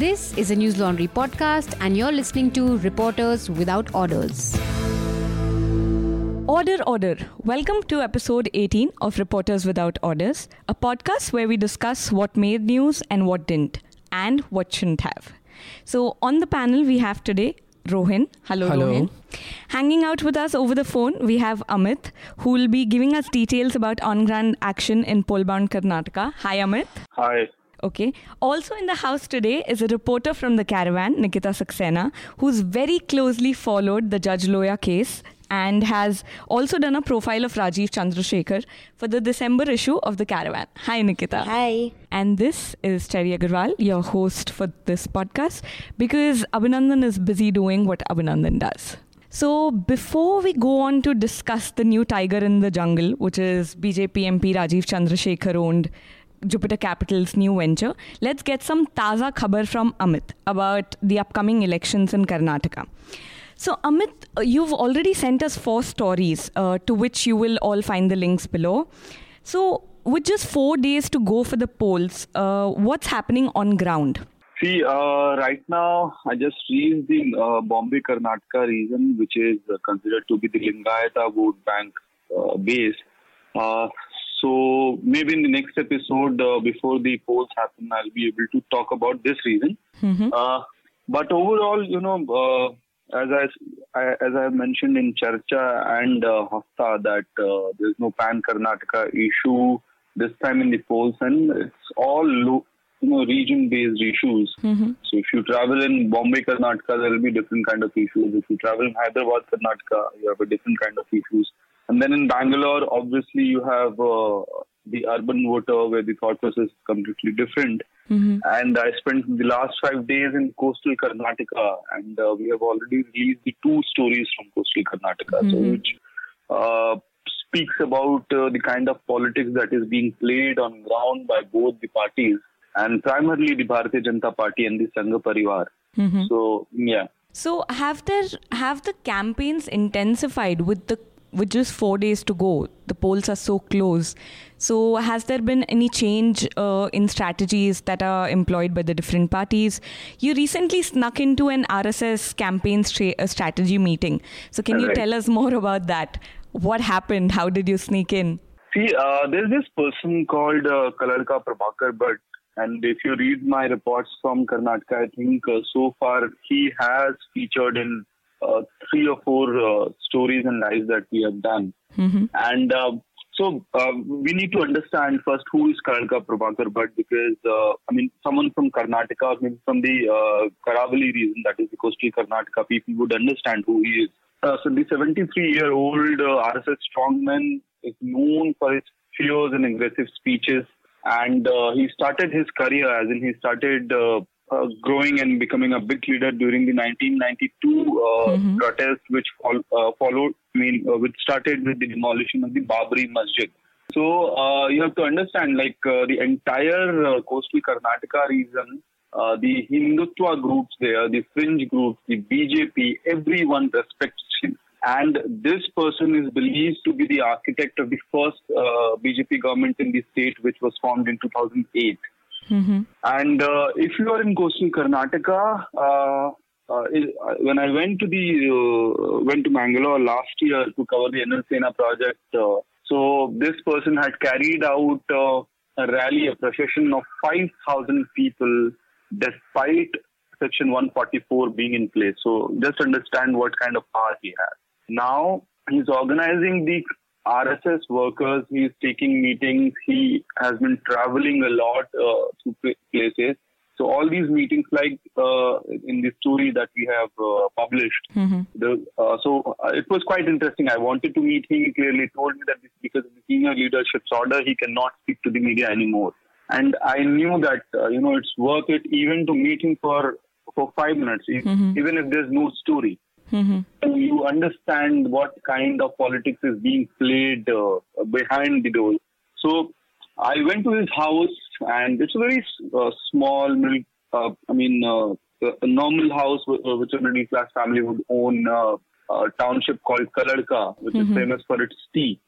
This is a Newslaundry podcast, and you're listening to Reporters Without Orders. Order, order. Welcome to episode 18 of Reporters Without Orders, a podcast where we discuss what made news and what didn't, and what shouldn't have. So, on the panel, we have today Rohin. Hello, Hello. Rohin. Hanging out with us over the phone, we have Amit, who will be giving us details about on ground action in Polbound, Karnataka. Hi, Amit. Hi. Okay. Also in the house today is a reporter from the caravan, Nikita Saxena, who's very closely followed the Judge Loya case and has also done a profile of Rajiv Chandrasekhar for the December issue of the caravan. Hi, Nikita. Hi. And this is Terry Agarwal, your host for this podcast, because Abhinandan is busy doing what Abhinandan does. So, before we go on to discuss the new tiger in the jungle, which is BJP MP Rajiv Chandrasekhar owned Jupiter Capital's new venture, let's get some taza khabar from Amit about the upcoming elections in Karnataka. So, Amit, uh, you've already sent us four stories uh, to which you will all find the links below. So, with just four days to go for the polls, uh, what's happening on ground? See, uh, right now, I just reached the uh, Bombay Karnataka region, which is uh, considered to be the Lingayata vote bank uh, base. So maybe in the next episode, uh, before the polls happen, I'll be able to talk about this region. Uh, but overall, you know, uh, as I, I as I mentioned in Charcha and uh, Hafta, that uh, there's no Pan Karnataka issue this time in the polls, and it's all lo- you know region-based issues. So if you travel in Bombay, Karnataka, there will be different kind of issues. If you travel in Hyderabad, Karnataka, you have a different kind of issues. And then in Bangalore, obviously, you have uh, the urban voter where the thought process is completely different. And I spent the last five days in coastal Karnataka, and uh, we have already released the two stories from coastal Karnataka, so which uh, speaks about uh, the kind of politics that is being played on ground by both the parties, and primarily the Bharatiya Janata Party and the Sangha Parivar. So yeah. So, have there have the campaigns intensified with the with just four days to go? The polls are so close. So, has there been any change uh, in strategies that are employed by the different parties? You recently snuck into an RSS campaign stra- uh, strategy meeting. So, can you Right. tell us more about that? What happened? How did you sneak in? See, uh, there's this person called uh, Kaladka Prabhakar Bhatt, and if you read my reports from Karnataka, I think uh, so far he has featured in uh, three or four uh, stories and lives that we have done. And uh, so uh, we need to understand first who is Kaladka Prabhakar Bhatt because, uh, I mean, someone from Karnataka, maybe from the uh, Karavali region, that is the coastal Karnataka, people would understand who he is. Uh, so the 73-year-old uh, RSS strongman is known for his fierce and aggressive speeches, and uh, he started his career as in he started uh, growing and becoming a big leader during the 1992 uh, protest, which fol- uh, followed. I mean, uh, which started with the demolition of the Babri Masjid. So uh, you have to understand, like uh, the entire uh, coastal Karnataka region, uh, the Hindutva groups there, the fringe groups, the BJP, everyone respects him. And this person is believed to be the architect of the first uh, BJP government in the state, which was formed in 2008. And uh, if you are in coastal Karnataka, uh, uh, uh, when I went to the uh, went to Mangalore last year to cover the Sena project, uh, so this person had carried out a rally, a procession of 5,000 people, despite Section 144 being in place. So just understand what kind of power he has. Now he's organizing the RSS workers. He's taking meetings. He has been traveling a lot uh, to places. So all these meetings, like uh, in the story that we have uh, published, the, uh, so uh, it was quite interesting. I wanted to meet him. He clearly told me that this, because of the senior leadership's order, he cannot speak to the media anymore. And I knew that uh, you know it's worth it even to meet him for for five minutes, e- even if there's no story. And you understand what kind of politics is being played uh, behind the door. So I went to his house, and it's a very uh, small, middle, uh, I mean, uh, a normal house uh, which a middle class family would own. Uh, a township called Kaladka, which is famous for its tea.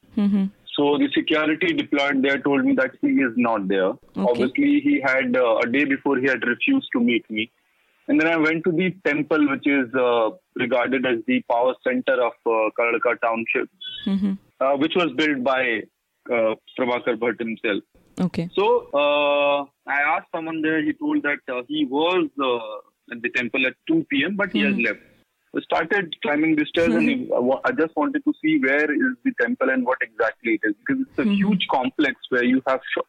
So the security deployed there told me that he is not there. Obviously, he had uh, a day before he had refused to meet me. And then I went to the temple, which is uh, regarded as the power center of uh, township, Mm-hmm. uh, which was built by uh, Prabhakar Bhatt himself. Okay. So uh, I asked someone there. He told that uh, he was uh, at the temple at 2 p.m., but he has left. I started climbing the stairs, and he- I just wanted to see where is the temple and what exactly it is, because it's a huge complex where you have, sho-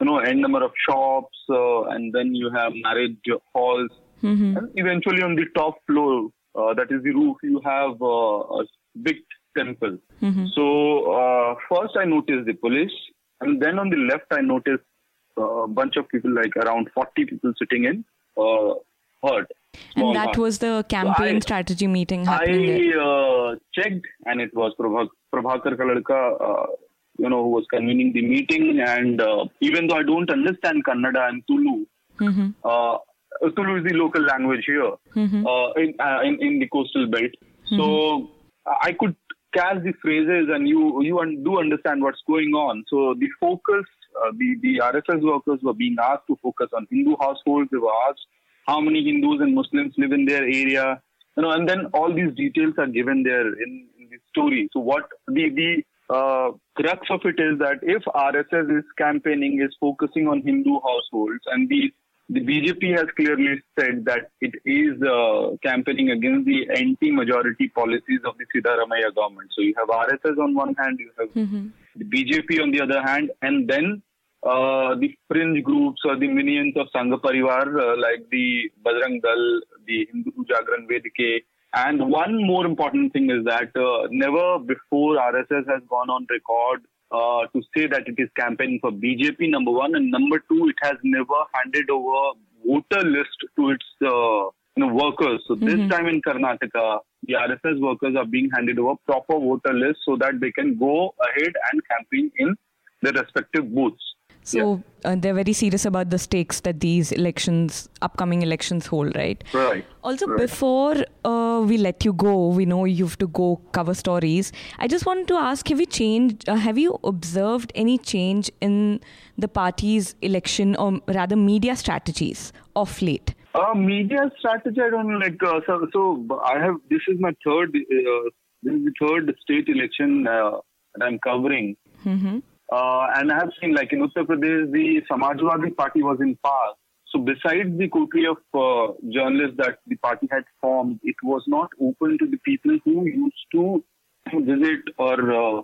you know, n number of shops, uh, and then you have marriage halls, Mm-hmm. and eventually on the top floor, uh, that is the roof, you have uh, a big temple. Mm-hmm. So uh, first I noticed the police, and then on the left I noticed uh, a bunch of people, like around 40 people sitting in uh, hut. And that hut. was the campaign I- strategy meeting happening there. I uh, checked, and it was Prabha- Prabhakar Kaladka, uh, you know, who was convening the meeting. And uh, even though I don't understand Kannada and Tulu, Mm-hmm. uh, Tulu is the local language here Mm-hmm. uh, in, uh, in in the coastal belt. So I could catch the phrases, and you you un- do understand what's going on. So the focus, uh, the the RSS workers were being asked to focus on Hindu households. They were asked how many Hindus and Muslims live in their area, you know, and then all these details are given there in, in the story. So what the the uh, crux of it is that if RSS is campaigning is focusing on Hindu households, and the the BJP has clearly said that it is uh, campaigning against the anti-majority policies of the Siddaramaiah government. So you have RSS on one hand, you have Mm-hmm. the BJP on the other hand, and then uh, the fringe groups or the minions of Sangha Parivar uh, like the Bajrang Dal, the Hindu Jagran Vedike. And one more important thing is that uh, never before RSS has gone on record uh, to say that it is campaigning for BJP, number one. And number two, it has never handed over voter list to its uh, you know, workers. So this time in Karnataka, the RSS workers are being handed over proper voter list so that they can go ahead and campaign in their respective booths. So uh, they're very serious about the stakes that these elections, upcoming elections, hold, right? Right. Also, Right. before uh, we let you go, we know you have to go cover stories. I just wanted to ask: Have you changed? Uh, have you observed any change in the party's election, or rather, media strategies of late? Uh, media strategy, I don't know, like, uh, so, so I have, this is my third, uh, this is the third state election uh, that I'm covering. Mm-hmm. Uh, and I have seen, like, in Uttar Pradesh, the Samajwadi Party was in power. So besides the coterie of uh, journalists that the party had formed, it was not open to the people who used to visit or, uh,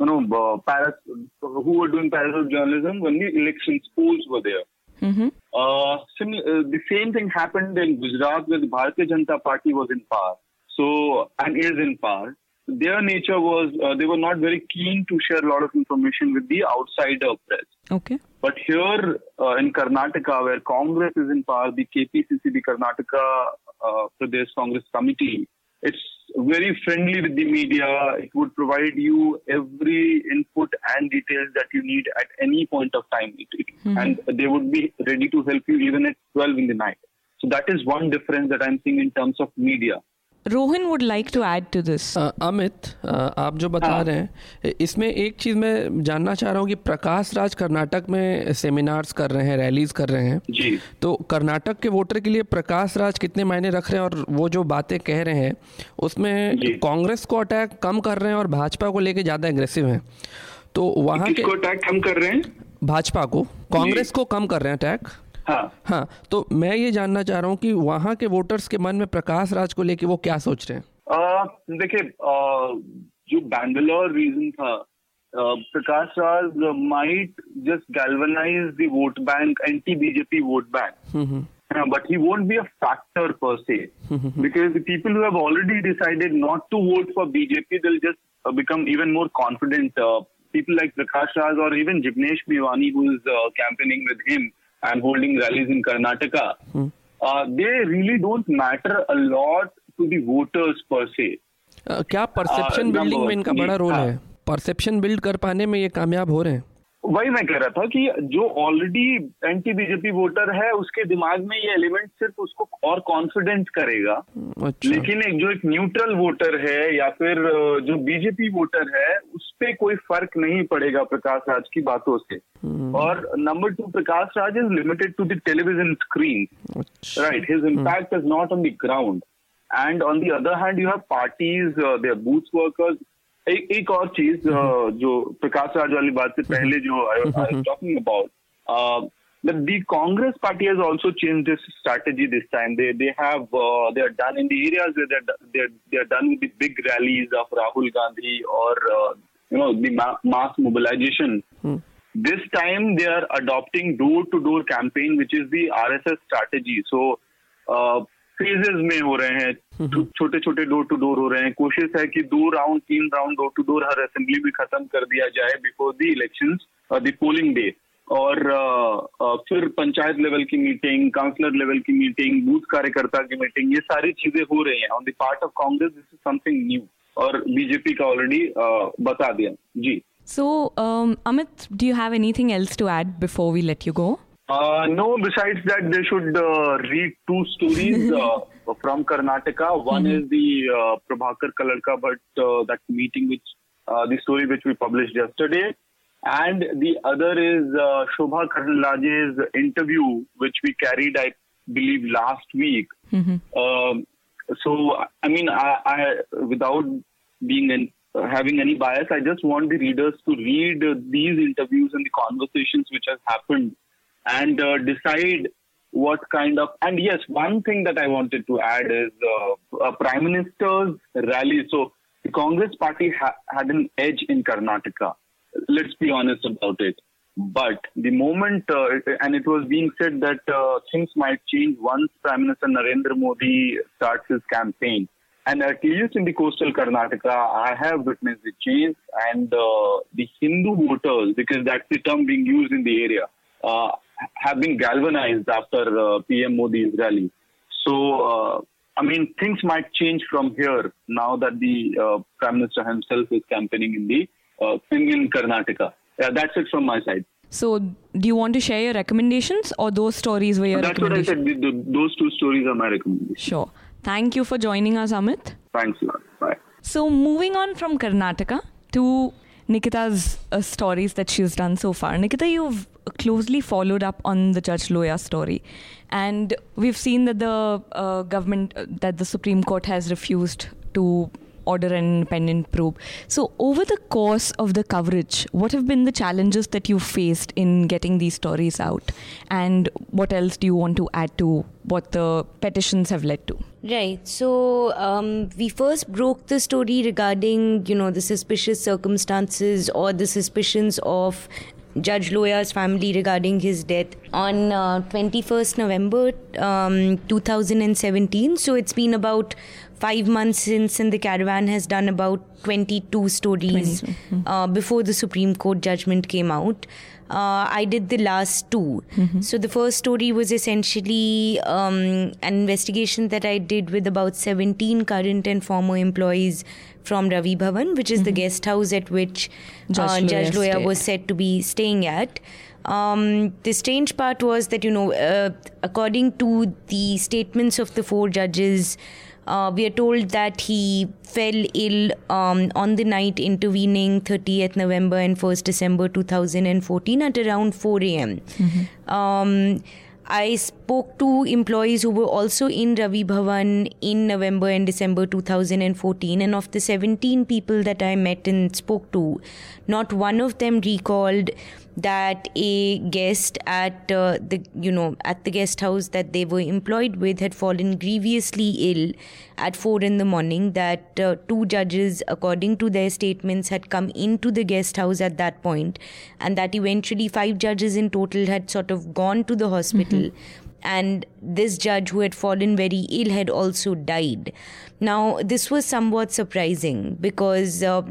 you know, uh, paras, who were doing parallel journalism when the election polls were there. Mm-hmm. Uh, uh, the same thing happened in Gujarat where the Bharatiya Janata Party was in power. So, and is in power. Their nature was, uh, they were not very keen to share a lot of information with the outsider press. Okay. But here uh, in Karnataka, where Congress is in power, the KPCC, the Karnataka uh, Pradesh Congress Committee, it's very friendly with the media. It would provide you every input and details that you need at any point of time. It, And they would be ready to help you even at 12 in the night. So that is one difference that I'm seeing in terms of media. Rohan would like to add to this Amit आप जो बता हाँ। रहे हैं इसमें एक चीज़ मैं जानना चाह रहा हूँ कि प्रकाश राज कर्नाटक में सेमिनार्स कर रहे हैं रैलीज कर रहे हैं। जी। तो कर्नाटक के वोटर के लिए प्रकाश राज कितने मायने रख रहे हैं और वो जो बातें कह रहे हैं उसमें कांग्रेस को अटैक कम कर रहे हैं और भाजपा को लेके ज़्यादा एग्रेसिव हैं। तो वहाँ के अटैक कम कर रहे हैं? भाजपा को कांग्रेस को कम कर रहे हैं अटैक हाँ। हाँ तो मैं ये जानना चाह रहा हूँ कि वहाँ के वोटर्स के मन में प्रकाश राज को लेके वो क्या सोच रहे हैं? देखिए जो बैंगलोर रीजन था Prakash Raj might just galvanise the vote bank anti BJP vote bank but he won't be a factor per se because people already decided not to vote for BJP they'll just become even more confident people like Prakash Raj और even Jignesh Mevani who is campaigning with him and holding rallies in Karnataka, hmm. uh, they really don't matter a lot to the voters per se. Uh, क्या perception building में इनका बड़ा role हाँ। है perception build कर पाने में ये कामयाब हो रहे हैं वही मैं कह रहा था कि जो ऑलरेडी एंटी बीजेपी वोटर है उसके दिमाग में ये एलिमेंट सिर्फ़ उसको और कॉन्फिडेंस करेगा। अच्छा। लेकिन एक जो एक न्यूट्रल वोटर है या फिर जो बीजेपी वोटर है उस पर कोई फ़र्क नहीं पड़ेगा प्रकाश राज की बातों से। और number two Prakash Raj is limited to the television screen right his his is not on on ground and on the other hand you have parties uh, their booth workers uh, एक और चीज़ हम्म। जो प्रकाश राज वाली बात से पहले हम्म। जो talking about the Congress party has also change this strategy this time they they have they are done in the areas they are done with the big rallies of Rahul Gandhi और you know the mass mobilisation this time they are adopting door to door campaign which is the R S S strategy so phases में हो रहे हैं छोटे छोटे door to door हो रहे हैं। कोशिश है कि दो राउंड तीन राउंड डोर टू डोर हर असेंबली में खत्म कर दिया जाए before the election the polling day और uh, uh, फिर पंचायत लेवल की मीटिंग काउंसलर लेवल की मीटिंग बूथ कार्यकर्ता की मीटिंग ये सारी चीज़ें हो रही हैं। On the part of Congress this is something new और बीजेपी का ऑलरेडी बता दिया। जी। So Amit do you have anything else to add before we let you go? Uh, no, besides that, they should uh, read two stories uh, from Karnataka. One is the uh, Prabhakar Kaladka, but uh, that meeting which, uh, the story which we published yesterday. And the other is uh, Shobha Karandlaje's interview, which we carried, I believe, last week. Um, so, I mean, I, I without being an, having any bias, I just want the readers to read these interviews and the conversations which have happened and uh, decide what kind of and yes one thing that i wanted to add is uh, prime minister's rally. So the congress party ha- had an edge in karnataka. Let's be honest about it. But the moment uh, and it was being said that uh, things might change once prime minister narendra modi starts his campaign. And at least in the coastal Karnataka, I have witnessed the change and uh, the Hindu voters, because that's the term being used in the area, uh, have been galvanized after uh, PM Modi's rally. So, uh, I mean, things might change from here now that the uh, Prime Minister himself is campaigning in the uh, in, Karnataka. Yeah, that's it from my side. So, do you want to share your recommendations or those stories were your That's what I said. Those two stories are my recommendation. Sure. Thank you for joining us, Amit. Thanks a lot. Bye. So, moving on from Karnataka to Nikita's uh, stories that she's done so far. Nikita, you've closely followed up on the Judge Loya story, and we've seen that the uh, government, uh, that the Supreme Court has refused to order an independent probe. So, over the course of the coverage, what have been the challenges that you faced in getting these stories out, and what else do you want to add to what the petitions have led to? Right. So um, we first broke the story regarding, you know, the suspicious circumstances or the suspicions of Judge Loya's family regarding his death on uh, 21st November um, 2017. So it's been about five months since, and the caravan has done about 22 stories uh, before the Supreme Court judgment came out. Uh, I did the last 2 So the first story was essentially um, an investigation that I did with about 17 current and former employees from Ravi Bhavan, which is the guest house at which Judge uh, Judge Loya Loya was said to be staying at. Um, the strange part was that, you know, uh, according to the statements of the four judges, uh, we are told that he fell ill um, on the night intervening 30th November and 1st December 2014 at around 4 a.m. Um, I spoke to employees who were also in Ravi Bhavan in November and December 2014, and of the 17 people that I met and spoke to, not one of them recalled that a guest at uh, the you know at the guest house that they were employed with had fallen grievously ill at 4 in the morning that uh, two judges according to their statements had come into the guest house at that point and that eventually five judges in total had sort of gone to the hospital. And this judge who had fallen very ill had also died. Now this was somewhat surprising because uh,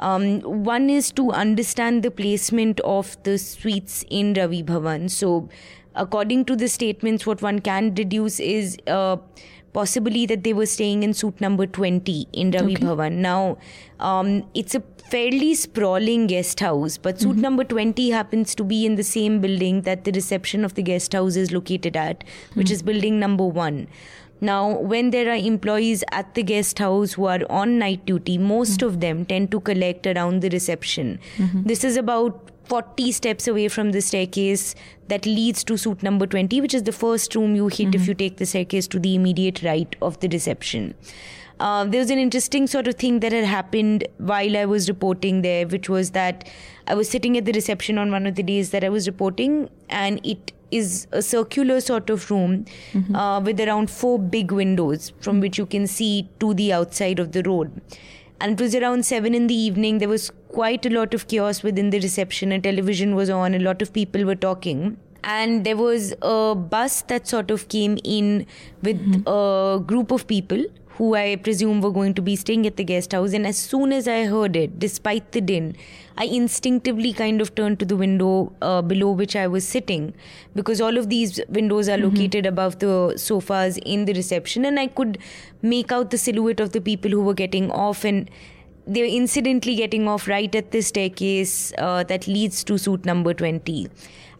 um, one is to understand the placement of the suites in Ravi Bhavan. So, according to the statements, what one can deduce is uh, possibly that they were staying in suite number 20 in Ravi Okay. Bhavan. Now, um, it's a fairly sprawling guest house, but suite number 20 happens to be in the same building that the reception of the guest house is located at, which is building number one. Now, when there are employees at the guest house who are on night duty, most of them tend to collect around the reception. This is about 40 steps away from the staircase that leads to suite number 20, which is the first room you hit if you take the staircase to the immediate right of the reception. Uh, there was an interesting sort of thing that had happened while I was reporting there, which was that I was sitting at the reception on one of the days that I was reporting, and it is a circular sort of room uh, with around four big windows from which you can see to the outside of the road. And it was around seven in the evening. There was quite a lot of chaos within the reception. A television was on. A lot of people were talking. And there was a bus that sort of came in with a group of people who I presume were going to be staying at the guest house. And as soon as I heard it, despite the din, I instinctively kind of turned to the window uh, below which I was sitting because all of these windows are located above the sofas in the reception, and I could make out the silhouette of the people who were getting off and they were incidentally getting off right at the staircase uh, that leads to suite number 20.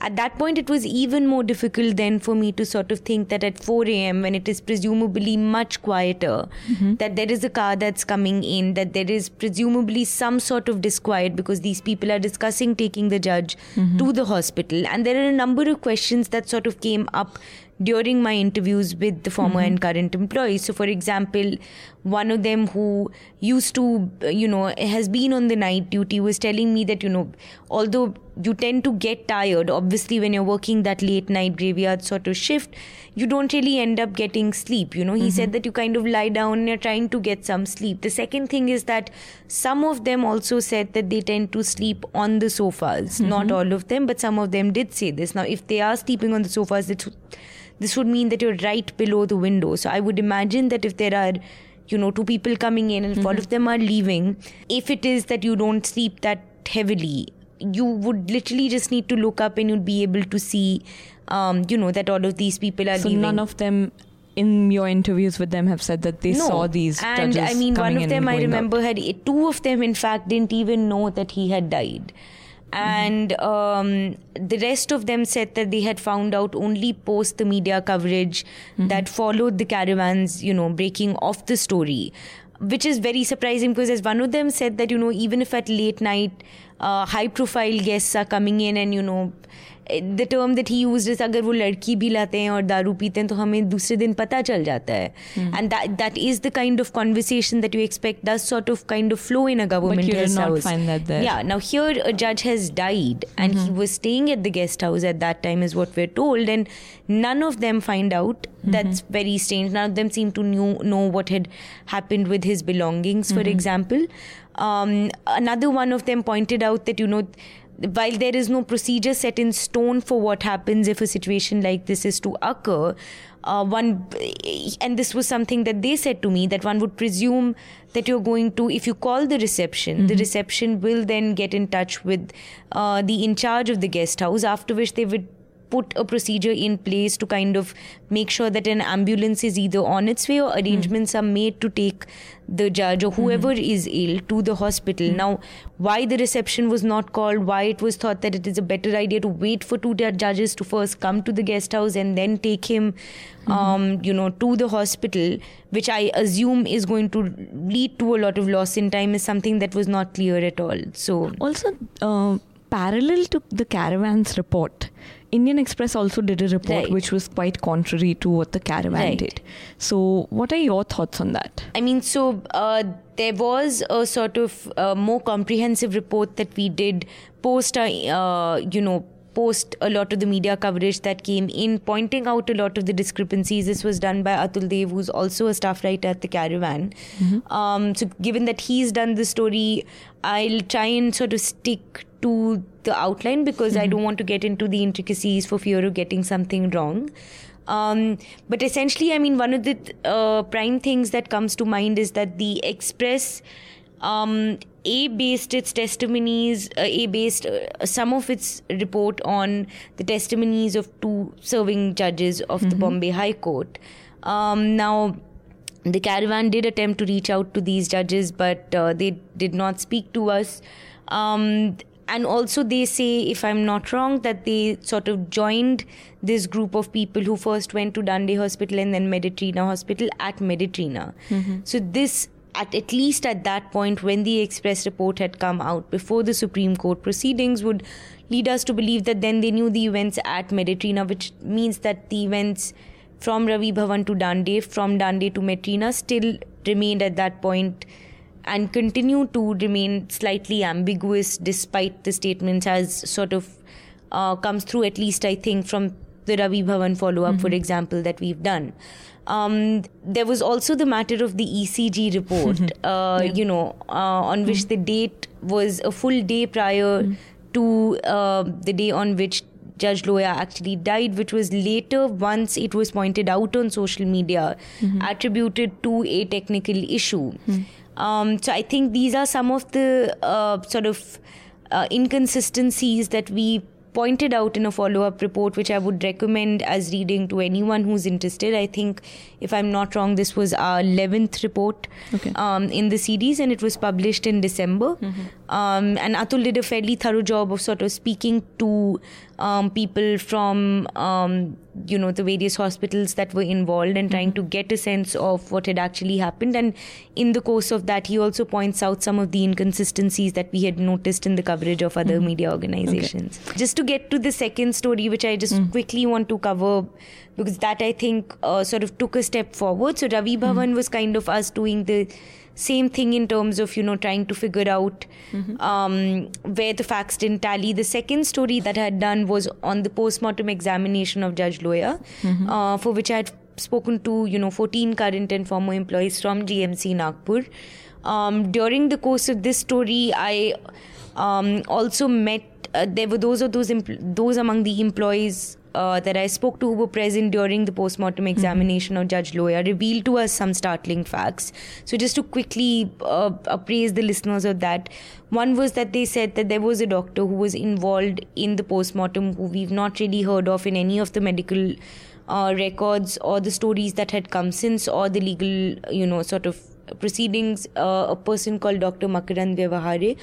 At that point, it was even more difficult then for me to sort of think that at 4 a.m., when it is presumably much quieter, mm-hmm. that there is a car that's coming in, that there is presumably some sort of disquiet because these people are discussing taking the judge mm-hmm. to the hospital. And there are a number of questions that sort of came up during my interviews with the former mm-hmm. and current employees. So, for example, one of them who used to, you know, has been on the night duty was telling me that, you know, although you tend to get tired, obviously, when you're working that late night graveyard sort of shift, you don't really end up getting sleep. You know, he said mm-hmm. that you kind of lie down and you're trying to get some sleep. The second thing is that some of them also said that they tend to sleep on the sofas. Mm-hmm. Not all of them, but some of them did say this. Now, if they are sleeping on the sofas, this would mean that you're right below the window. So I would imagine that if there are, you know, two people coming in and if all of them are leaving, if it is that you don't sleep that heavily, you would literally just need to look up and you'd be able to see, um, you know, that all of these people are So leaving. none of them in your interviews with them have said that they no. saw these and judges I mean, one of them I remember had two of them, in fact, didn't even know that he had died. And um, the rest of them said that they had found out only post the media coverage that followed the caravans, you know, breaking off the story. Which is very surprising because, as one of them said, that you know, even if at late night, uh, high profile guests are coming in and you know, the term that he use is अगर वो लड़की भी लाते हैं और दारू पीते हैं तो हमें दूसरे दिन पता चल जाता है and that that is the kind of conversation that you expect दस sort of kind of flow in a government you did guest not house. find that there. Yeah. Now here a judge has died and he was staying at the guest house at that time is what we're told and none of them find out. That's very strange. None of them seem to knew, know what had happened with his belongings, for example. Um, another one of them pointed out that, you know, while there is no procedure set in stone for what happens if a situation like this is to occur, uh, one and this was something that they said to me that one would presume that you're going to if you call the reception the reception will then get in touch with uh, the in charge of the guest house after which they would put a procedure in place to kind of make sure that an ambulance is either on its way or arrangements are made to take the judge or whoever is ill to the hospital. Now, why the reception was not called, why it was thought that it is a better idea to wait for two ju- judges to first come to the guest house and then take him, um, you know, to the hospital, which I assume is going to lead to a lot of loss in time, is something that was not clear at all. So, Also, uh, parallel to the caravans report, Indian Express also did a report Right. which was quite contrary to what the caravan Right. did. So, what are your thoughts on that? I mean, so uh, there was a sort of uh, more comprehensive report that we did post, uh, uh, you know, post a lot of the media coverage that came in, pointing out a lot of the discrepancies. This was done by Atul Dev, who's also a staff writer at the Caravan. Um, so, given that he's done the story, I'll try and sort of stick to the outline because I don't want to get into the intricacies for fear of getting something wrong. Um, but essentially, I mean, one of the uh, prime things that comes to mind is that the Express um, A based its testimonies, uh, A based uh, some of its report on the testimonies of two serving judges of the Bombay High Court. Um, now, the caravan did attempt to reach out to these judges, but uh, they did not speak to us. Um, and also, they say, if I'm not wrong, that they sort of joined this group of people who first went to Dande Hospital and then Meditrina Hospital at Meditrina. So, this at, at least at that point, when the express report had come out before the Supreme Court proceedings, would lead us to believe that then they knew the events at Meditrina, which means that the events from Ravi Bhavan to Dande, from Dande to Meditrina, still remained at that point and continue to remain slightly ambiguous despite the statements as sort of uh, comes through at least I think from the Ravi Bhavan follow up, for example, that we've done. Um, there was also the matter of the ECG report, uh, you know, uh, on which the date was a full day prior to uh, the day on which Judge Loya actually died, which was later, once it was pointed out on social media, attributed to a technical issue. Um, so I think these are some of the uh, sort of uh, inconsistencies that we pointed out in a follow up report, which I would recommend as reading to anyone who's interested. I think, if I'm not wrong, this was our 11th report Okay. um, in the series and it was published in December. Um, and Atul did a fairly thorough job of sort of speaking to um, people from, um, you know, the various hospitals that were involved and trying to mm-hmm. get a sense of what had actually happened. And in the course of that, he also points out some of the inconsistencies that we had noticed in the coverage of other mm-hmm. media organizations. Just to get to the second story, which I just mm. quickly want to cover because that I think uh, sort of took a step forward. So Ravi mm-hmm. Bhavan was kind of us doing the same thing in terms of you know trying to figure out um, where the facts didn't tally. The second story that I had done was on the post-mortem examination of Judge Loya, uh, for which I had spoken to you know 14 current and former employees from GMC Nagpur. Um, during the course of this story, I um, also met. Uh, there were those of those empl- those among the employees uh, that I spoke to who were present during the postmortem examination of Judge Loya revealed to us some startling facts. So, just to quickly uh, appraise the listeners of that, one was that they said that there was a doctor who was involved in the postmortem who we've not really heard of in any of the medical uh, records or the stories that had come since or the legal, you know, sort of proceedings. Uh, a person called Dr. Makarand Vyavahare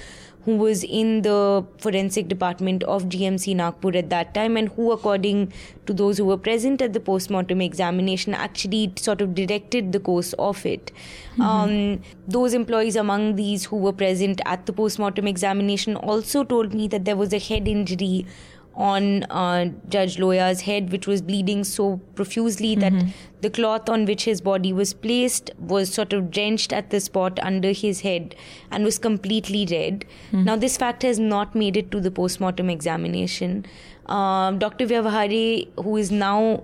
who was in the forensic department of GMC Nagpur at that time, and who, according to those who were present at the postmortem examination, actually sort of directed the course of it. Um, those employees among these who were present at the postmortem examination also told me that there was a head injury on uh, Judge Loya's head, which was bleeding so profusely that the cloth on which his body was placed was sort of drenched at the spot under his head and was completely red. Now, this fact has not made it to the postmortem examination. Um, Dr. Vyavahare, who is now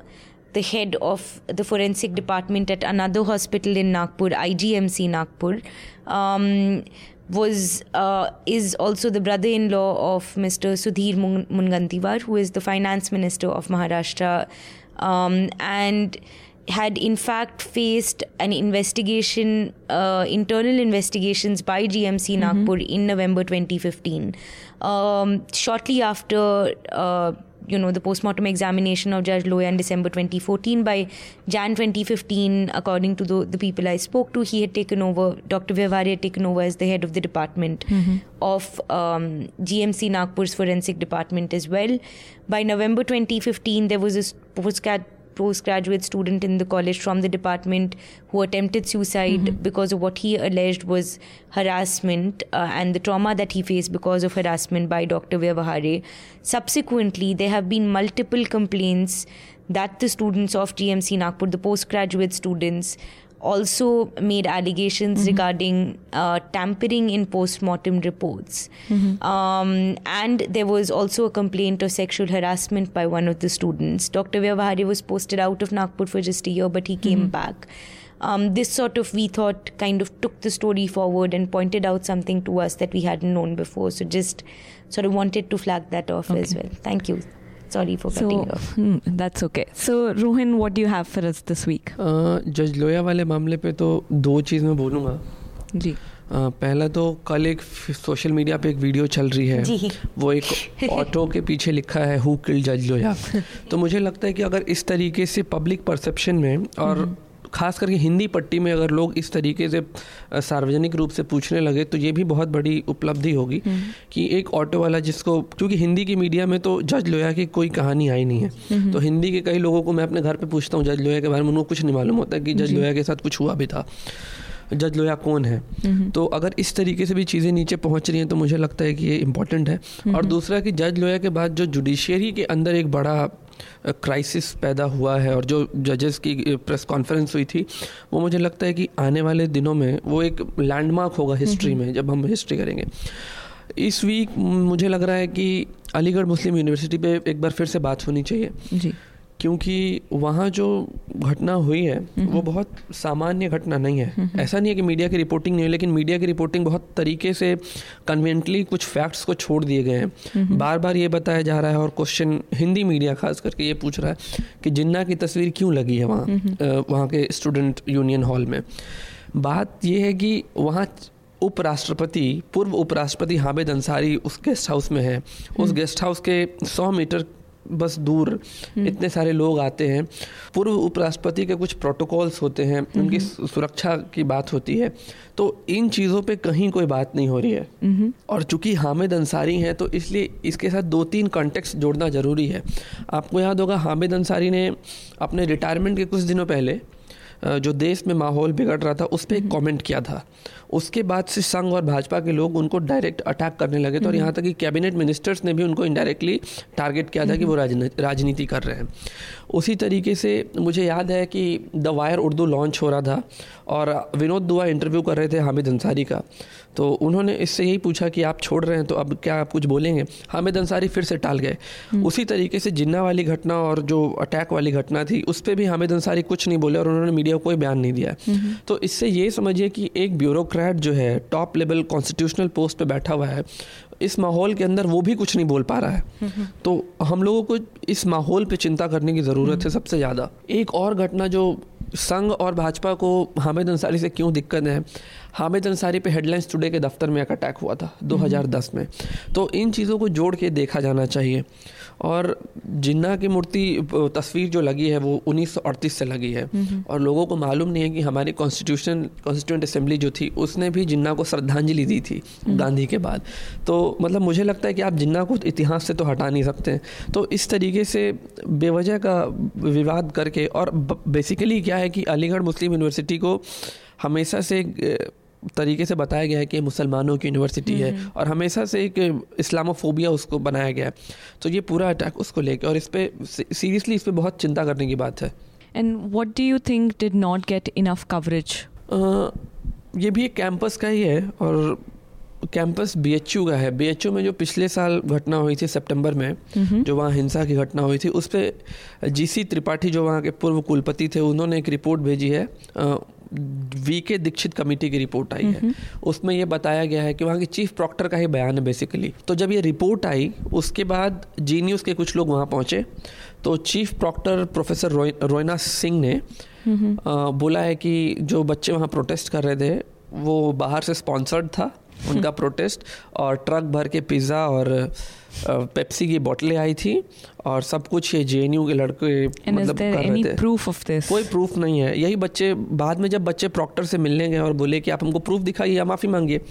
the head of the forensic department at another hospital in Nagpur, IGMC Nagpur, um, was uh, is also the brother-in-law of Mr. Sudhir Mun- Mungantiwar, who is the finance minister of Maharashtra, um, and had in fact faced an investigation, uh, internal investigations by GMC Nagpur in November 2015. Um, shortly after. Uh, you know the postmortem examination of Judge Loya in December 2014. By Jan 2015, according to the, the people I spoke to, he had taken over. Dr. Vyavahare had taken over as the head of the department of um, GMC Nagpur's forensic department as well. By November 2015, there was a postgrad postgraduate student in the college from the department who attempted suicide because of what he alleged was harassment uh, and the trauma that he faced because of harassment by Dr. Vyavahare. Subsequently, there have been multiple complaints that the students of GMC Nagpur, the postgraduate students, also made allegations regarding uh, tampering in post-mortem reports. Um, and there was also a complaint of sexual harassment by one of the students. Dr. Vyavahare was posted out of Nagpur for just a year, but he came back. Um, this sort of, we thought, kind of took the story forward and pointed out something to us that we hadn't known before. So just sort of wanted to flag that off as well. Thank you. Sorry for cutting So you off. hmm, that's okay. So Rohan, what do you have for us this week? जज लोया वाले मामले पे तो दो चीज़ मैं बोलूँगा जी Uh, पहला तो कल एक सोशल मीडिया पे एक वीडियो चल रही है जी। वो एक ऑटो के पीछे लिखा है हु किल जज लोया तो मुझे लगता है कि अगर इस तरीके से पब्लिक परसेप्शन में और खास करके हिंदी पट्टी में अगर लोग इस तरीके से सार्वजनिक रूप से पूछने लगे तो ये भी बहुत बड़ी उपलब्धि होगी कि एक ऑटो वाला जिसको क्योंकि हिंदी की मीडिया में तो जज लोया की कोई कहानी आई नहीं है। तो हिंदी के कई लोगों को मैं अपने घर पे पूछता हूँ जज लोया के बारे में उनको कुछ नहीं मालूम होता कि जज लोया के साथ कुछ हुआ भी था। जज लोया कौन है? तो अगर इस तरीके से भी चीज़ें नीचे पहुँच रही हैं तो मुझे लगता है कि ये इम्पोर्टेंट है। और दूसरा कि जज लोया के बाद जो जुडिशियरी के अंदर एक बड़ा क्राइसिस पैदा हुआ है और जो जजेस की प्रेस कॉन्फ्रेंस हुई थी वो मुझे लगता है कि आने वाले दिनों में वो एक लैंडमार्क होगा हिस्ट्री में जब हम हिस्ट्री करेंगे। इस वीक मुझे लग रहा है कि अलीगढ़ मुस्लिम यूनिवर्सिटी पे एक बार फिर से बात होनी चाहिए। जी। क्योंकि वहाँ जो घटना हुई है वो बहुत सामान्य घटना नहीं है। ऐसा नहीं है कि मीडिया की रिपोर्टिंग नहीं है लेकिन मीडिया की रिपोर्टिंग बहुत तरीके से कन्वेंटली कुछ फैक्ट्स को छोड़ दिए गए हैं। बार बार ये बताया जा रहा है और क्वेश्चन हिंदी मीडिया खास करके ये पूछ रहा है कि जिन्ना की तस्वीर क्यों लगी है वहाँ वहाँ के स्टूडेंट यूनियन हॉल में। बात ये है कि वहाँ उपराष्ट्रपति पूर्व उपराष्ट्रपति हामिद अंसारी उस गेस्ट हाउस में है। उस गेस्ट हाउस के 100 मीटर बस दूर इतने सारे लोग आते हैं। पूर्व उपराष्ट्रपति के कुछ प्रोटोकॉल्स होते हैं उनकी सुरक्षा की बात होती है। तो इन चीज़ों पे कहीं कोई बात नहीं हो रही है। और चूँकि हामिद अंसारी हैं तो इसलिए इसके साथ दो तीन कॉन्टेक्स्ट जोड़ना ज़रूरी है। आपको याद होगा हामिद अंसारी ने अपने रिटायरमेंट के कुछ दिनों पहले जो देश में माहौल बिगड़ रहा था उस पर एक कॉमेंट किया था। उसके बाद से संघ और भाजपा के लोग उनको डायरेक्ट अटैक करने लगे थे और यहाँ तक कि कैबिनेट मिनिस्टर्स ने भी उनको इनडायरेक्टली टारगेट किया था कि वो राजनी- राजनीति कर रहे हैं। उसी तरीके से मुझे याद है कि द वायर उर्दू लॉन्च हो रहा था और विनोद दुआ इंटरव्यू कर रहे थे हामिद अंसारी का। तो उन्होंने इससे यही पूछा कि आप छोड़ रहे हैं तो अब क्या आप कुछ बोलेंगे? हामिद अंसारी फिर से टाल गए। उसी तरीके से जिन्ना वाली घटना और जो अटैक वाली घटना थी उस पर भी हामिद अंसारी कुछ नहीं बोले और उन्होंने मीडिया को कोई बयान नहीं दिया। तो इससे ये समझिए कि एक ब्यूरोक्रेट जो है टॉप लेवल कॉन्स्टिट्यूशनल पोस्ट पर बैठा हुआ है इस माहौल के अंदर वो भी कुछ नहीं बोल पा रहा है। तो हम लोगों को इस माहौल पे चिंता करने की ज़रूरत है सबसे ज़्यादा। एक और घटना जो संघ और भाजपा को हामिद अंसारी से क्यों दिक्कत है हामिद अंसारी पे हेडलाइंस टुडे के दफ्तर में एक अटैक हुआ था 2010 में। तो इन चीज़ों को जोड़ के देखा जाना चाहिए। और जिन्ना की मूर्ति तस्वीर जो लगी है वो 1938 से लगी है। और लोगों को मालूम नहीं है कि हमारी कॉन्स्टिट्यूशन कॉन्स्टिट्यूंट असेंबली जो थी उसने भी जिन्ना को श्रद्धांजलि दी थी गांधी के बाद। तो मतलब मुझे लगता है कि आप जिन्ना को इतिहास से तो हटा नहीं सकते तो इस तरीके से बेवजह का विवाद करके और बेसिकली क्या है कि अलीगढ़ मुस्लिम यूनिवर्सिटी को हमेशा से तरीके से बताया गया है कि मुसलमानों की यूनिवर्सिटी है और हमेशा से एक इस्लामोफोबिया उसको बनाया गया है। तो ये पूरा अटैक उसको लेके और इस पर सीरियसली इस पर बहुत चिंता करने की बात है। And what do you think did not get enough coverage ये भी एक कैंपस का ही है और कैंपस बीएचयू का है। बीएचयू में जो पिछले साल घटना हुई थी सितंबर में जो वहाँ हिंसा की घटना हुई थी उस पर जीसी त्रिपाठी जो वहाँ के पूर्व कुलपति थे उन्होंने एक रिपोर्ट भेजी है। वी के दीक्षित कमेटी की रिपोर्ट आई है। उसमें यह बताया गया है कि वहाँ के चीफ प्रॉक्टर का ही बयान है बेसिकली तो जब ये रिपोर्ट आई उसके बाद जी न्यूज़ के कुछ लोग वहाँ पहुँचे। तो chief proctor professor Roy Royana Singh ने अ, बोला है कि जो बच्चे वहाँ प्रोटेस्ट कर रहे थे वो बाहर से स्पॉन्सर्ड था उनका प्रोटेस्ट और ट्रक भर के पिज़्ज़ा और पेप्सी की बोतलें आई थी और सब कुछ ये जेएनयू के लड़के And मतलब कर रहे थे proof of this? कोई प्रूफ नहीं है यही बच्चे बाद में जब बच्चे प्रॉक्टर से मिलने गए और बोले कि आप हमको प्रूफ दिखाइए या माफ़ी मांगिए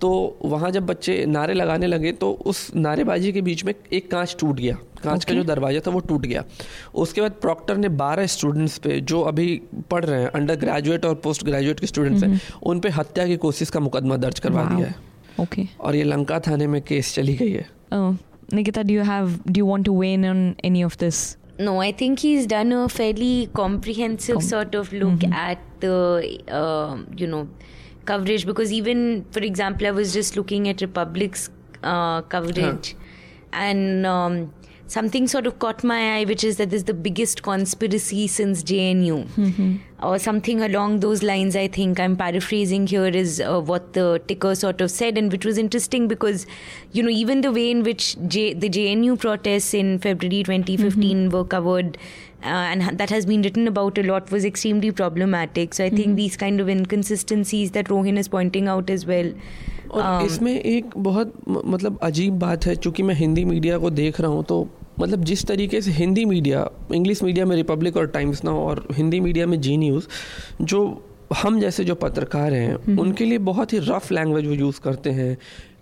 तो वहाँ जब बच्चे नारे लगाने लगे तो उस नारेबाजी के बीच में एक कांच टूट गया कांच okay. का जो दरवाज़ा था वो टूट गया उसके बाद प्रॉक्टर ने 12 स्टूडेंट्स पे जो अभी पढ़ रहे हैं अंडर ग्रेजुएट और पोस्ट ग्रेजुएट के स्टूडेंट्स हैं उन पे हत्या की कोशिश का मुकदमा दर्ज करवा. दिया है ओके Okay. और ये लंका थाने में केस चली गई है Uh, Nikita, do you have? Do you want to weigh in on any of this? No, I think he's done a fairly comprehensive Com- sort of look at the, uh, you know, coverage. Because even, for example, I was just looking at Republic's uh, coverage, and um, something sort of caught my eye, which is that this is the biggest conspiracy since JNU, or something along those lines. I think. I'm paraphrasing here is uh, what the ticker sort of said, and which was interesting because, you know, even the way in which J- the JNU protests in February 2015 were covered and that has been written about a lot, was extremely problematic. So I think these kind of inconsistencies that Rohin is pointing out as well. और um, इसमें एक बहुत मतलब अजीब बात है चूँकि मैं हिंदी मीडिया को देख रहा हूँ तो मतलब जिस तरीके से हिंदी मीडिया इंग्लिश मीडिया में रिपब्लिक और टाइम्स नाउ और हिंदी मीडिया में जी न्यूज़ जो हम जैसे जो पत्रकार हैं उनके लिए बहुत ही रफ लैंग्वेज वो यूज़ करते हैं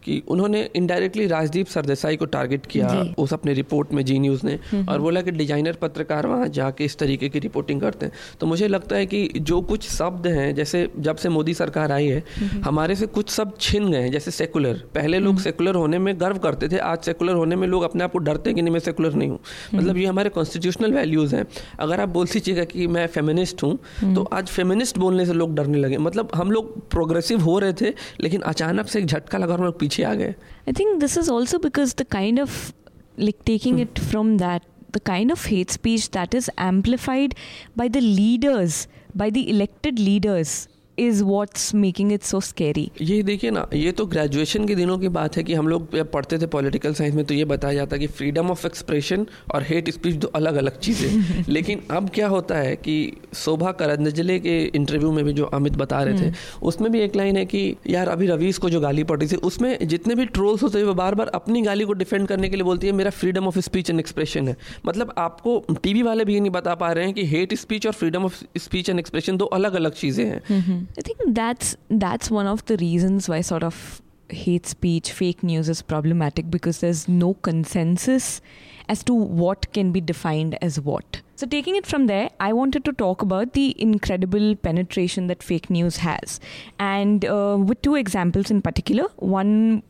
कि उन्होंने इनडायरेक्टली राजदीप सरदेसाई को टारगेट किया उस अपने रिपोर्ट में जी न्यूज़ ने और बोला कि डिज़ाइनर पत्रकार वहाँ जाके इस तरीके की रिपोर्टिंग करते हैं। तो मुझे लगता है कि जो कुछ शब्द हैं जैसे जब से मोदी सरकार आई है हमारे से कुछ शब्द छिन गए हैं जैसे सेकुलर पहले लोग सेकुलर होने में गर्व करते थे आज सेकुलर होने में लोग अपने आप को डरते हैं कि नहीं मैं सेकुलर नहीं हूँ। मतलब ये हमारे कॉन्स्टिट्यूशनल वैल्यूज़ हैं। अगर आप बोल दीजिएगा कि मैं फेमिनिस्ट हूँ तो आज फेमिनिस्ट बोलने से लोग डरने लगे। मतलब हम लोग प्रोग्रेसिव हो रहे थे लेकिन अचानक से एक झटका लगा और हम लोग पीछे आ गए I think this is also because the kind of like taking it from that the kind of hate speech that is amplified by the leaders by the elected leaders Is what's making it so scary ये देखिए ना ये तो graduation के दिनों की बात है कि हम लोग जब पढ़ते थे पॉलिटिकल साइंस में तो ये बताया जाता कि फ्रीडम ऑफ़ एक्सप्रेशन और हेट स्पीच दो अलग अलग चीज़ें। लेकिन अब क्या होता है कि शोभा करंदजले के इंटरव्यू में भी जो अमित बता रहे थे उसमें भी एक लाइन है कि यार अभी रवीश को जो गाली पड़ रही थी उसमें जितने भी ट्रोल्स होते हैं वो बार बार अपनी गाली को डिफेंड करने के लिए बोलती है मेरा freedom of speech and expression है। मतलब आपको टीवी वाले भी ये नहीं बता पा रहे हैं कि हेट स्पीच और freedom of speech and expression दो अलग अलग चीज़ें हैं। I think that's that's one of the reasons why sort of hate speech, fake news is problematic because there's no consensus as to what can be defined as what. So taking it from there, I wanted to talk about the incredible penetration that fake news has, and uh, with two examples in particular. One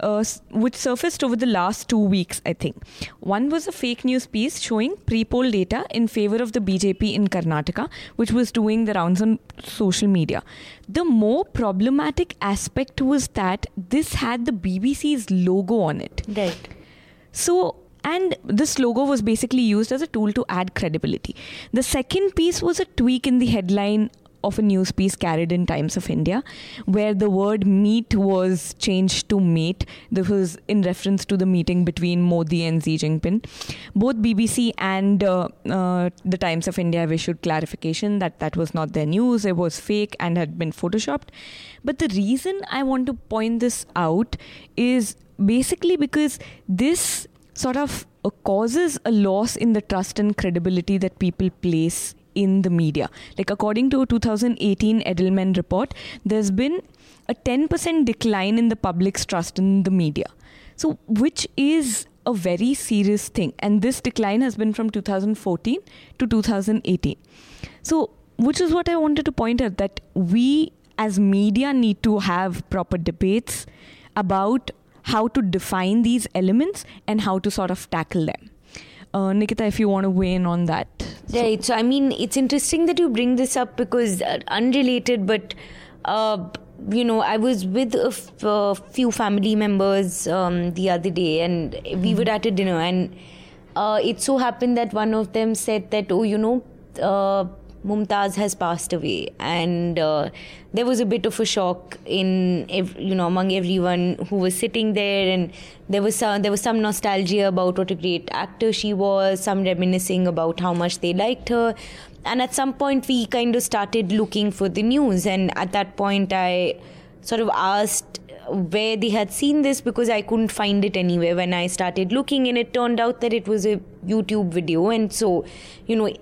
uh, which surfaced over the last two weeks, I think. One was a fake news piece showing pre poll data in favor of the BJP in Karnataka, which was doing the rounds on social media. The more problematic aspect was that this had the BBC's logo on it. Right. So, and this logo was basically used as a tool to add credibility. The second piece was a tweak in the headline of a news piece carried in Times of India, where the word meet was changed to mate. This was in reference to the meeting between Modi and Xi Jinping. Both BBC and uh, uh, the Times of India have issued clarification that that was not their news, it was fake and had been photoshopped. But the reason I want to point this out is basically because this sort of uh, causes a loss in the trust and credibility that people place in the media. Like according to a 2018 Edelman report, there's been a 10% decline in the public's trust in the media. So, which is a very serious thing. And this decline has been from 2014 to 2018. So, which is what I wanted to point out that we as media need to have proper debates about how to define these elements and how to sort of tackle them. Uh, Nikita, if you want to weigh in on that. Right. So, I mean, it's interesting that you bring this up because uh, unrelated, but uh, you know, I was with a f- uh, few family members um, the other day, and we were at a dinner, and uh, it so happened that one of them said that, oh, you know. Uh, Mumtaz has passed away, and uh, there was a bit of a shock in ev- you know among everyone who was sitting there, and there was some there was some nostalgia about what a great actor she was, some reminiscing about how much they liked her, and at some point we kind of started looking for the news, and at that point I sort of asked where they had seen this because I couldn't find it anywhere when I started looking, and it turned out that it was a YouTube video, and so you know.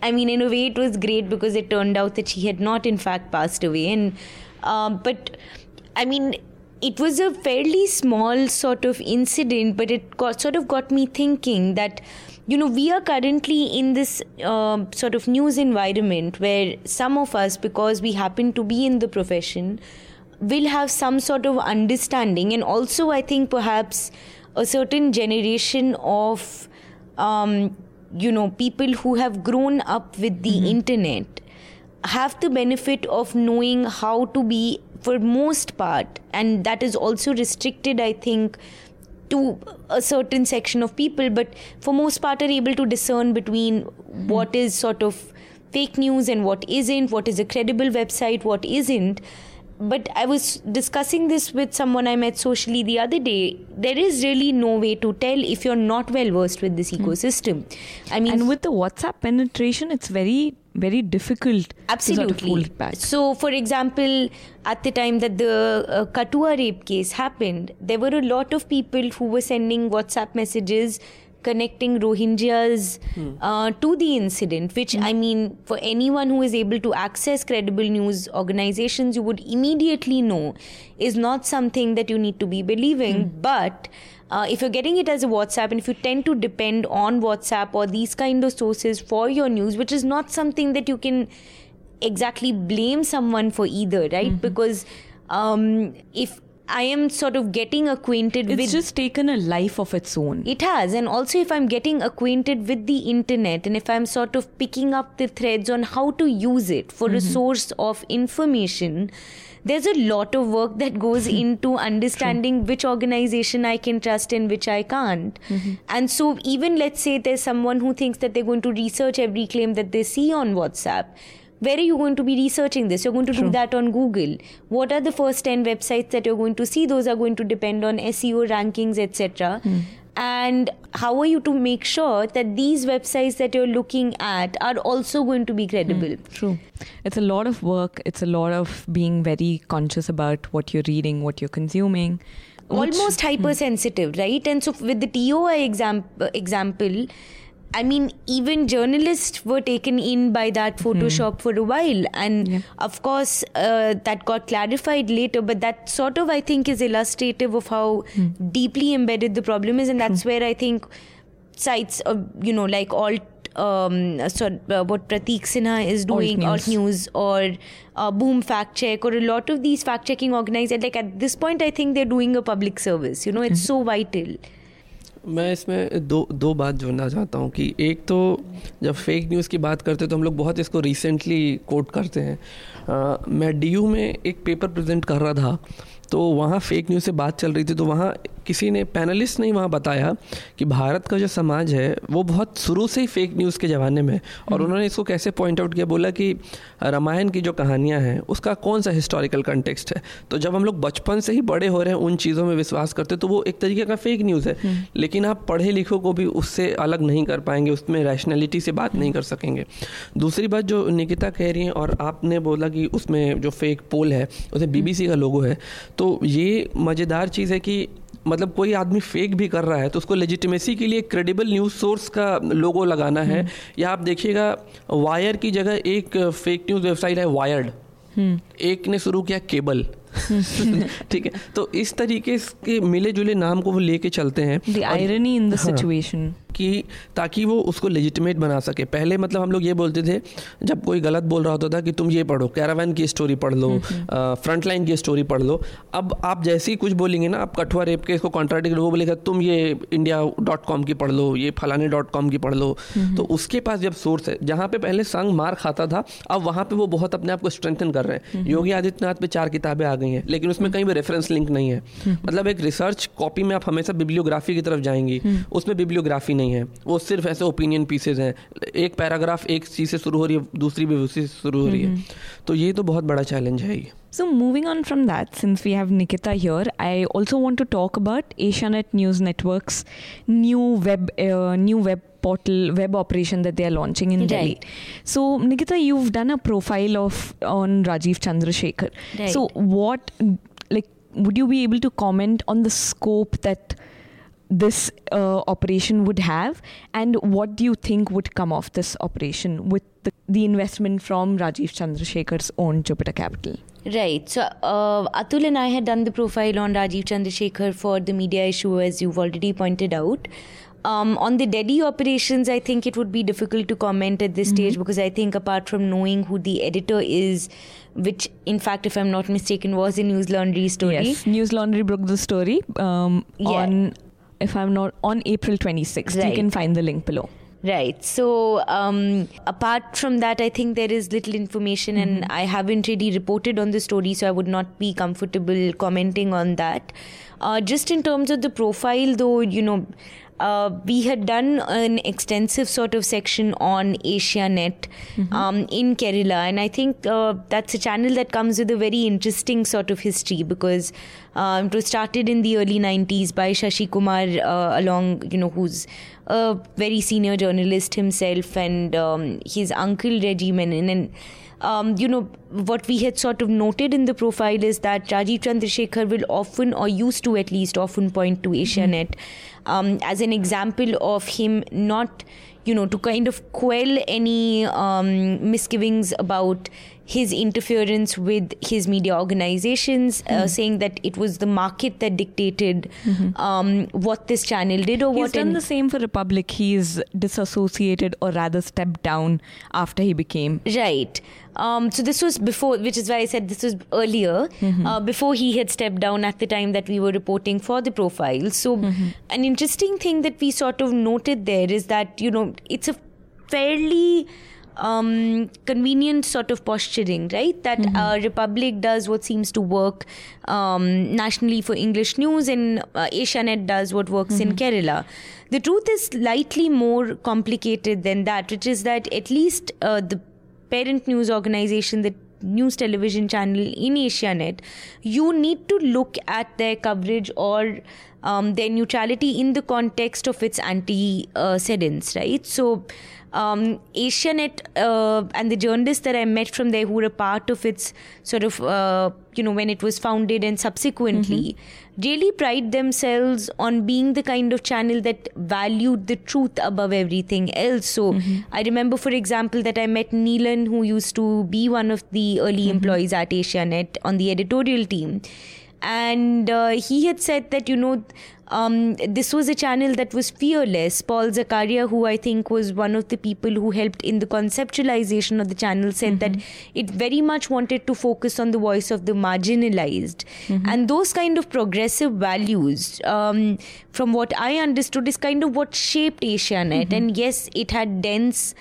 I mean, in a way, it was great because it turned out that she had not, in fact, passed away. And um, but I mean, it was a fairly small sort of incident, but it got, sort of got me thinking that you know we are currently in this uh, sort of news environment where some of us, because we happen to be in the profession, will have some sort of understanding, and also I think perhaps a certain generation of um, you know people who have grown up with the internet have the benefit of knowing how to be for most part and that is also restricted i think to a certain section of people but for most part are able to discern between what is sort of fake news and what isn't what is a credible website what isn't but I was discussing this with someone I met socially the other day. There is really no way to tell if you're not well versed with this ecosystem. I mean, and with the WhatsApp penetration, it's very very difficult absolutely to sort of hold back. so for example at the time that the uh, Kathua rape case happened there were a lot of people who were sending whatsapp messages connecting Rohingyas uh, to the incident, which I mean, for anyone who is able to access credible news organizations, you would immediately know is not something that you need to be believing. But uh, if you're getting it as a WhatsApp and if you tend to depend on WhatsApp or these kind of sources for your news, which is not something that you can exactly blame someone for either, right? Because um, if I am sort of getting acquainted It's with It's just taken a life of its own. it has, and also if I'm getting acquainted with the internet and if I'm sort of picking up the threads on how to use it for a mm-hmm. source of information, there's a lot of work that goes into understanding which organization I can trust and which I can't. Mm-hmm. And so, even let's say there's someone who thinks that they're going to research every claim that they see on WhatsApp. Where are you going to be researching this? You're going to do that on Google. What are the first 10 websites that you're going to see? Those are going to depend on SEO rankings, etc. Hmm. And how are you to make sure that these websites that you're looking at are also going to be hmm. credible? True. It's a lot of work. It's a lot of being very conscious about what you're reading, what you're consuming. which- almost hmm. hypersensitive, right? And so with the TOI exam- example, I mean, even journalists were taken in by that Photoshop for a while, and Yeah. of course uh, that got clarified later. But that sort of, I think, is illustrative of how deeply embedded the problem is, and that's where I think sites, uh, you know, like alt. Um, so uh, what Pratik Sinha is doing, alt news. news, or uh, Boom Fact Check, or a lot of these fact checking organizations, like at this point, I think they're doing a public service. You know, it's so vital. मैं इसमें दो दो बात जोड़ना चाहता हूँ कि एक तो जब फेक न्यूज़ की बात करते हैं तो हम लोग बहुत इसको रिसेंटली कोट करते हैं। आ, मैं डीयू में एक पेपर प्रेजेंट कर रहा था तो वहाँ फेक न्यूज़ से बात चल रही थी तो वहाँ किसी ने पैनलिस्ट ने वहाँ बताया कि भारत का जो समाज है वो बहुत शुरू से ही फेक न्यूज़ के ज़माने में है। और उन्होंने इसको कैसे पॉइंट आउट किया? बोला कि रामायण की जो कहानियाँ हैं उसका कौन सा हिस्टोरिकल कंटेक्स्ट है? तो जब हम लोग बचपन से ही बड़े हो रहे हैं उन चीज़ों में विश्वास करते तो वो एक तरीके का फेक न्यूज़ है। लेकिन आप पढ़े लिखों को भी उससे अलग नहीं कर पाएँगे उसमें रैशनैलिटी से बात नहीं कर सकेंगे। दूसरी बात जो निकिता कह रही हैं और आपने बोला कि उसमें जो फेक पोल है उसमें बीबीसी का लोगो है तो ये मज़ेदार चीज़ है कि मतलब कोई आदमी फेक भी कर रहा है तो उसको लेजिटिमेसी के लिए क्रेडिबल न्यूज़ सोर्स का लोगो लगाना है। या आप देखिएगा वायर की जगह एक फेक न्यूज़ वेबसाइट है वायर्ड एक ने शुरू किया केबल ठीक है? तो इस तरीके के मिले जुले नाम को वो लेके चलते हैं। आयरनी इन हाँ। situation. कि ताकि वो उसको लेजिटिमेट बना सके। पहले मतलब हम लोग ये बोलते थे जब कोई गलत बोल रहा होता था कि तुम ये पढ़ो कैरावैन की स्टोरी पढ़ लो फ्रंट लाइन की स्टोरी पढ़ लो। अब आप जैसे ही कुछ बोलेंगे ना आप कठुआ रेप के इसको कॉन्ट्राडिक्ट वो बोलेगा तुम ये इंडिया डॉट कॉम की पढ़ लो ये फलाने डॉट कॉम की पढ़ लो। तो उसके पास जब सोर्स है जहाँ पे पहले संग मार खाता था अब वहाँ पे वो बहुत अपने आप को स्ट्रेंथन कर रहे हैं। योगी आदित्यनाथ पे चार किताबें आ गई हैं लेकिन उसमें कहीं भी रेफरेंस लिंक नहीं है। मतलब एक रिसर्च कॉपी में आप हमेशा बिब्लियोग्राफी की तरफ़ जाएँगी उसमें बिब्लियोग्राफी नहीं है वो सिर्फ़ ऐसे ओपिनियन पीसेज हैं एक पैराग्राफ एक चीज़ से शुरू हो रही है दूसरी भी उसी से शुरू हो रही है तो ये तो बहुत बड़ा चैलेंज है ये So moving on from that, since we have Nikita here, I also want to talk about Asianet News Network's new web uh, new web portal web operation that they are launching in right. Delhi. So Nikita, you've done a profile of on Rajiv Chandrasekhar. Right. So what like would you be able to comment on the scope that this uh, operation would have and what do you think would come of this operation with the, the investment from Rajeev Chandrasekhar's own Jupiter Capital? Right. So uh, Atul and I had done the profile on Rajeev Chandrasekhar for the media issue, as you've already pointed out. Um, on the Delhi operations, I think it would be difficult to comment at this stage because I think apart from knowing who the editor is, which in fact, if I'm not mistaken, was a Newslaundry story. Yes, Newslaundry broke the story um, Yeah. on, if I'm not, on April 26th. You can find the link below. Right. So, um, apart from that, I think there is little information, and I haven't really reported on the story, so I would not be comfortable commenting on that. Uh, just in terms of the profile, though, you know, uh, we had done an extensive sort of section on AsiaNet um, in Kerala, and I think uh, that's a channel that comes with a very interesting sort of history because um, it was started in the early 90s by Sashi Kumar, uh, along, you know, who's a very senior journalist himself, and um, his uncle Reggie Menon. And um, you know, what we had sort of noted in the profile is that Rajeev Chandrasekhar will often, or used to at least, often point to AsiaNet um, as an example of him not, you know, to kind of quell any um, misgivings about his interference with his media organizations, uh, saying that it was the market that dictated um, what this channel did or He's what. done an- the same for Republic. He's disassociated or rather stepped down after he became. Right. Um, so this was before, which is why I said this was earlier, uh, before he had stepped down at the time that we were reporting for the profile. So an interesting thing that we sort of noted there is that you know it's a fairly um, convenient sort of posturing, right? That uh, Republic does what seems to work um, nationally for English news, and uh, Asianet does what works in Kerala. The truth is slightly more complicated than that, which is that at least uh, the parent news organization, the news television channel in Asianet, you need to look at their coverage or um, their neutrality in the context of its antecedents, right? So, um, Asianet uh, and the journalists that I met from there who were a part of its sort of, uh, you know, when it was founded and subsequently, really pride themselves on being the kind of channel that valued the truth above everything else. So I remember, for example, that I met Neelan, who used to be one of the early employees at Asianet on the editorial team. And uh, he had said that, you know, um, this was a channel that was fearless. Paul Zacharia, who I think was one of the people who helped in the conceptualization of the channel, said that it very much wanted to focus on the voice of the marginalized. And those kind of progressive values, um, from what I understood, is kind of what shaped Asianet. And yes, it had dense.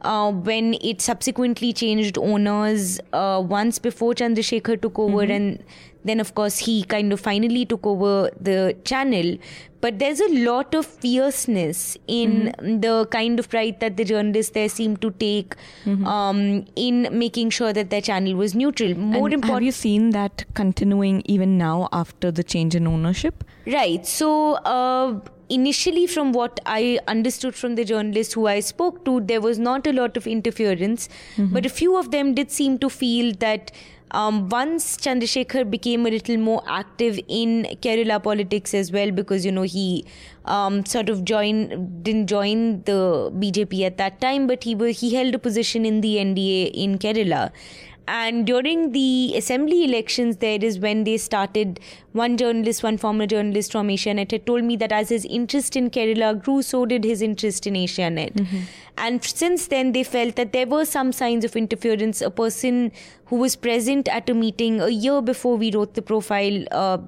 Uh, when it subsequently changed owners uh, once before Chandrasekhar took over, and then of course he kind of finally took over the channel. But there's a lot of fierceness in the kind of pride that the journalists there seem to take um, in making sure that their channel was neutral. More And have you seen that continuing even now after the change in ownership? Right. So, uh, initially, from what I understood from the journalists who I spoke to, there was not a lot of interference, but a few of them did seem to feel that. Um, once Chandrasekhar became a little more active in Kerala politics as well, because you know he um, sort of joined, didn't join the BJP at that time, but he he held a position in the NDA in Kerala. And during the assembly elections, there is when they started. One journalist, one former journalist from Asianet, had told me that as his interest in Kerala grew, so did his interest in Asianet. Mm-hmm. And since then, they felt that there were some signs of interference. A person who was present at a meeting a year before we wrote the profile, uh,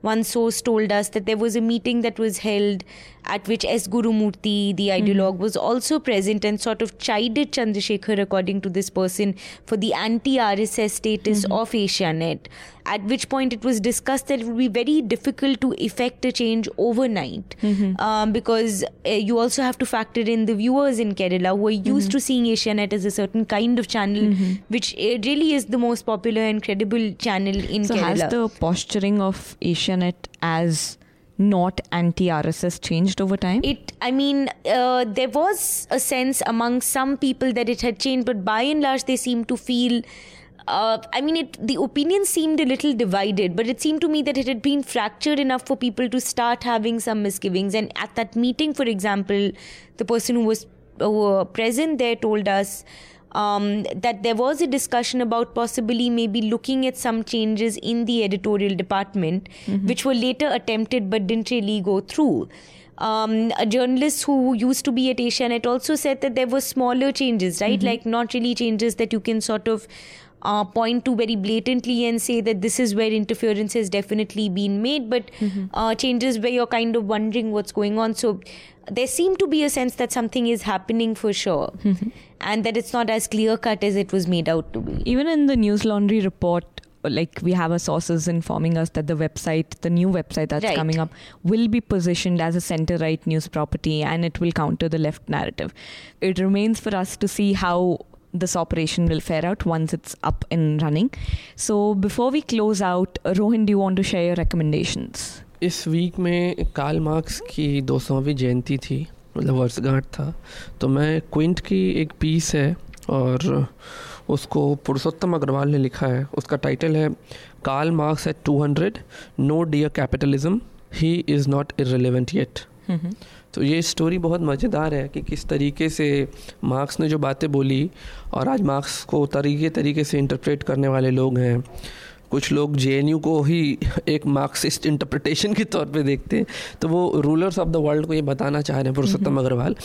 one source told us that there was a meeting that was held at which S. Gurumurthy, the mm-hmm. ideologue, was also present and sort of chided Chandrasekhar, according to this person, for the anti RSS status mm-hmm. of Asianet. At which point it was discussed that it would be very difficult to effect a change overnight um, because uh, you also have to factor in the viewers in Kerala who are used to seeing Asianet as a certain kind of channel, which uh, really is the most popular and credible channel in So Kerala. So has the posturing of Asianet as not anti RSS changed over time? It, I mean, uh, there was a sense among some people that it had changed, but by and large, they seem to feel. Uh, I mean, it, the opinion seemed a little divided, but it seemed to me that it had been fractured enough for people to start having some misgivings. And at that meeting, for example, the person who was were present there told us um, that there was a discussion about possibly maybe looking at some changes in the editorial department, which were later attempted but didn't really go through. Um, a journalist who used to be at Asianet also said that there were smaller changes, right? Like not really changes that you can sort of uh, point to very blatantly and say that this is where interference has definitely been made, but uh, changes where you're kind of wondering what's going on. So there seemed to be a sense that something is happening for sure, and that it's not as clear cut as it was made out to be. Even in the Newslaundry report, like we have our sources informing us that the website, the new website that's Right. coming up, will be positioned as a center right news property and it will counter the left narrative. It remains for us to see how this operation will fare out once it's up and running. So before we close out, Rohin, do you want to share your recommendations? इस week में Karl Marx की 200वीं जयंती थी मतलब वर्षगांठ था तो मैं क्विंट की एक पीस है और उसको पुरुषोत्तम अग्रवाल ने लिखा है उसका टाइटल है Karl Marx at 200 no dear capitalism he is not irrelevant yet तो ये स्टोरी बहुत मज़ेदार है कि किस तरीके से मार्क्स ने जो बातें बोली और आज मार्क्स को तरीके तरीके से इंटरप्रेट करने वाले लोग हैं। कुछ लोग जेएनयू को ही एक मार्क्सिस्ट इंटरप्रटेशन के तौर पे देखते हैं। तो वो रूलर्स ऑफ़ द वर्ल्ड को ये बताना चाह रहे हैं पुरुषोत्तम अग्रवाल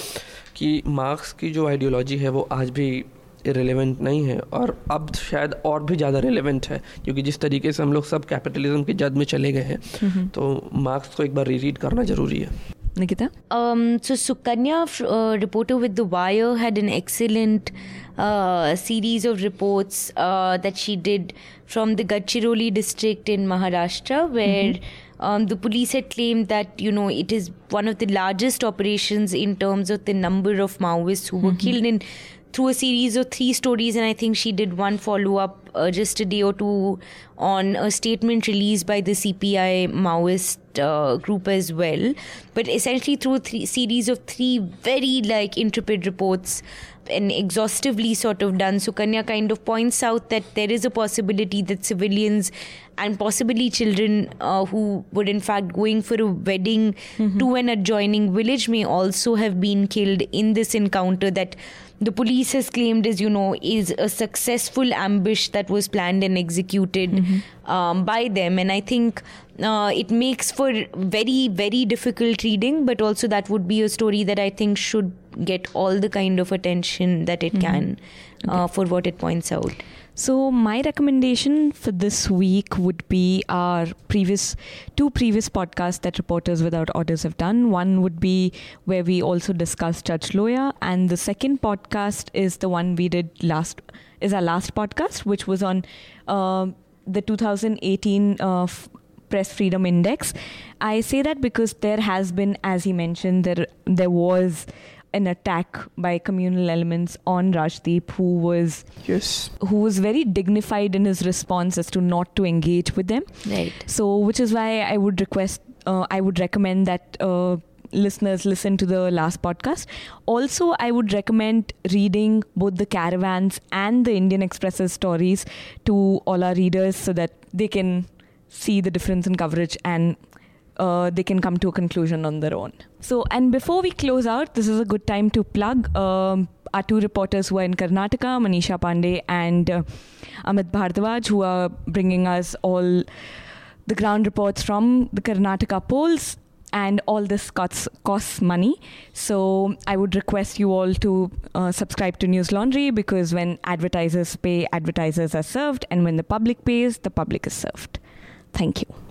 कि मार्क्स की जो आइडियोलॉजी है वो आज भी रिलेवेंट नहीं है और अब शायद और भी ज़्यादा रिलेवेंट है क्योंकि जिस तरीके से हम लोग सब कैपिटलिज्म के जद में चले गए हैं तो मार्क्स को एक बार रीरीड करना ज़रूरी है। Nikita? Um, so Sukanya, uh, reporter with The Wire, had an excellent uh, series of reports uh, that she did from the Gadchiroli district in Maharashtra, where um, the police had claimed that you know it is one of the largest operations in terms of the number of Maoists who were killed in through a series of three stories, and I think she did one follow up uh, just a day or two on a statement released by the CPI Maoist uh, group as well. But essentially, through a three series of three very like intrepid reports and exhaustively sort of done, Sukanya kind of points out that there is a possibility that civilians and possibly children uh, who were in fact going for a wedding to an adjoining village may also have been killed in this encounter that the police has claimed as you know is a successful ambush that was planned and executed um, by them. And i think uh, it makes for very very difficult reading but also that would be a story that i think should get all the kind of attention that it can uh, for what it points out So my recommendation for this week would be our previous two previous podcasts that Reporters Without Orders have done. One would be where we also discussed Judge Loya, and the second podcast is the one we did last is our last podcast, which was on uh, the 2018 uh, f- Press Freedom Index. I say that because there has been, as he mentioned, there there was an attack by communal elements on Rajdeep, who was Yes. who was very dignified in his response as to not to engage with them. right So, which is why I would request, uh, I would recommend that uh, listeners listen to the last podcast. Also, I would recommend reading both the Caravans and the Indian Express's stories to all our readers so that they can see the difference in coverage and uh, they can come to a conclusion on their own. So, and before we close out, this is a good time to plug um, our two reporters who are in Karnataka, Manisha Pandey and uh, Amit Bhardwaj, who are bringing us all the ground reports from the Karnataka polls. And all this costs, costs money. So I would request you all to uh, subscribe to Newslaundry because when advertisers pay, advertisers are served. And when the public pays, the public is served. Thank you.